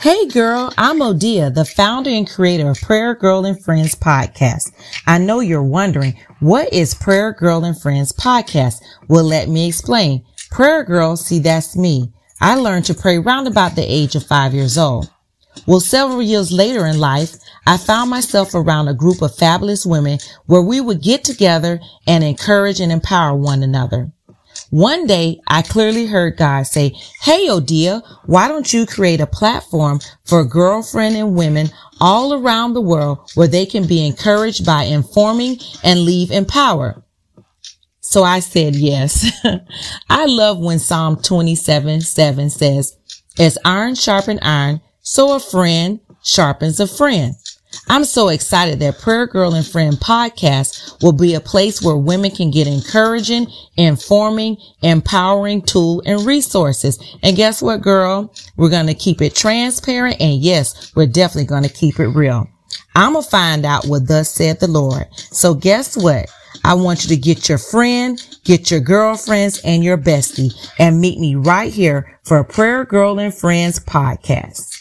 Hey girl, I'm Odia, the founder and creator of Prayer Girl and Friends podcast. I know you're wondering, what is Prayer Girl and Friends podcast? Well, let me explain. Prayer Girl, see, that's me. I learned to pray round about the age of five years old. Well, several years later in life, I found myself around a group of fabulous women where we would get together and encourage and empower one another. One day I clearly heard God say, Hey, Odia, why don't you create a platform for girlfriend and women all around the world where they can be encouraged by informing and leave empowered? So I said yes. I love when Psalm 27, 7 says, as iron sharpen iron, so a friend sharpens a friend. I'm so excited that Prayer Girl and Friend podcast will be a place where women can get encouraging, informing, empowering tool and resources. And guess what, girl? We're going to keep it transparent. And yes, we're definitely going to keep it real. I'm going to find out what thus said the Lord. So guess what? I want you to get your friend, get your girlfriends and your bestie and meet me right here for a Prayer Girl and Friends podcast.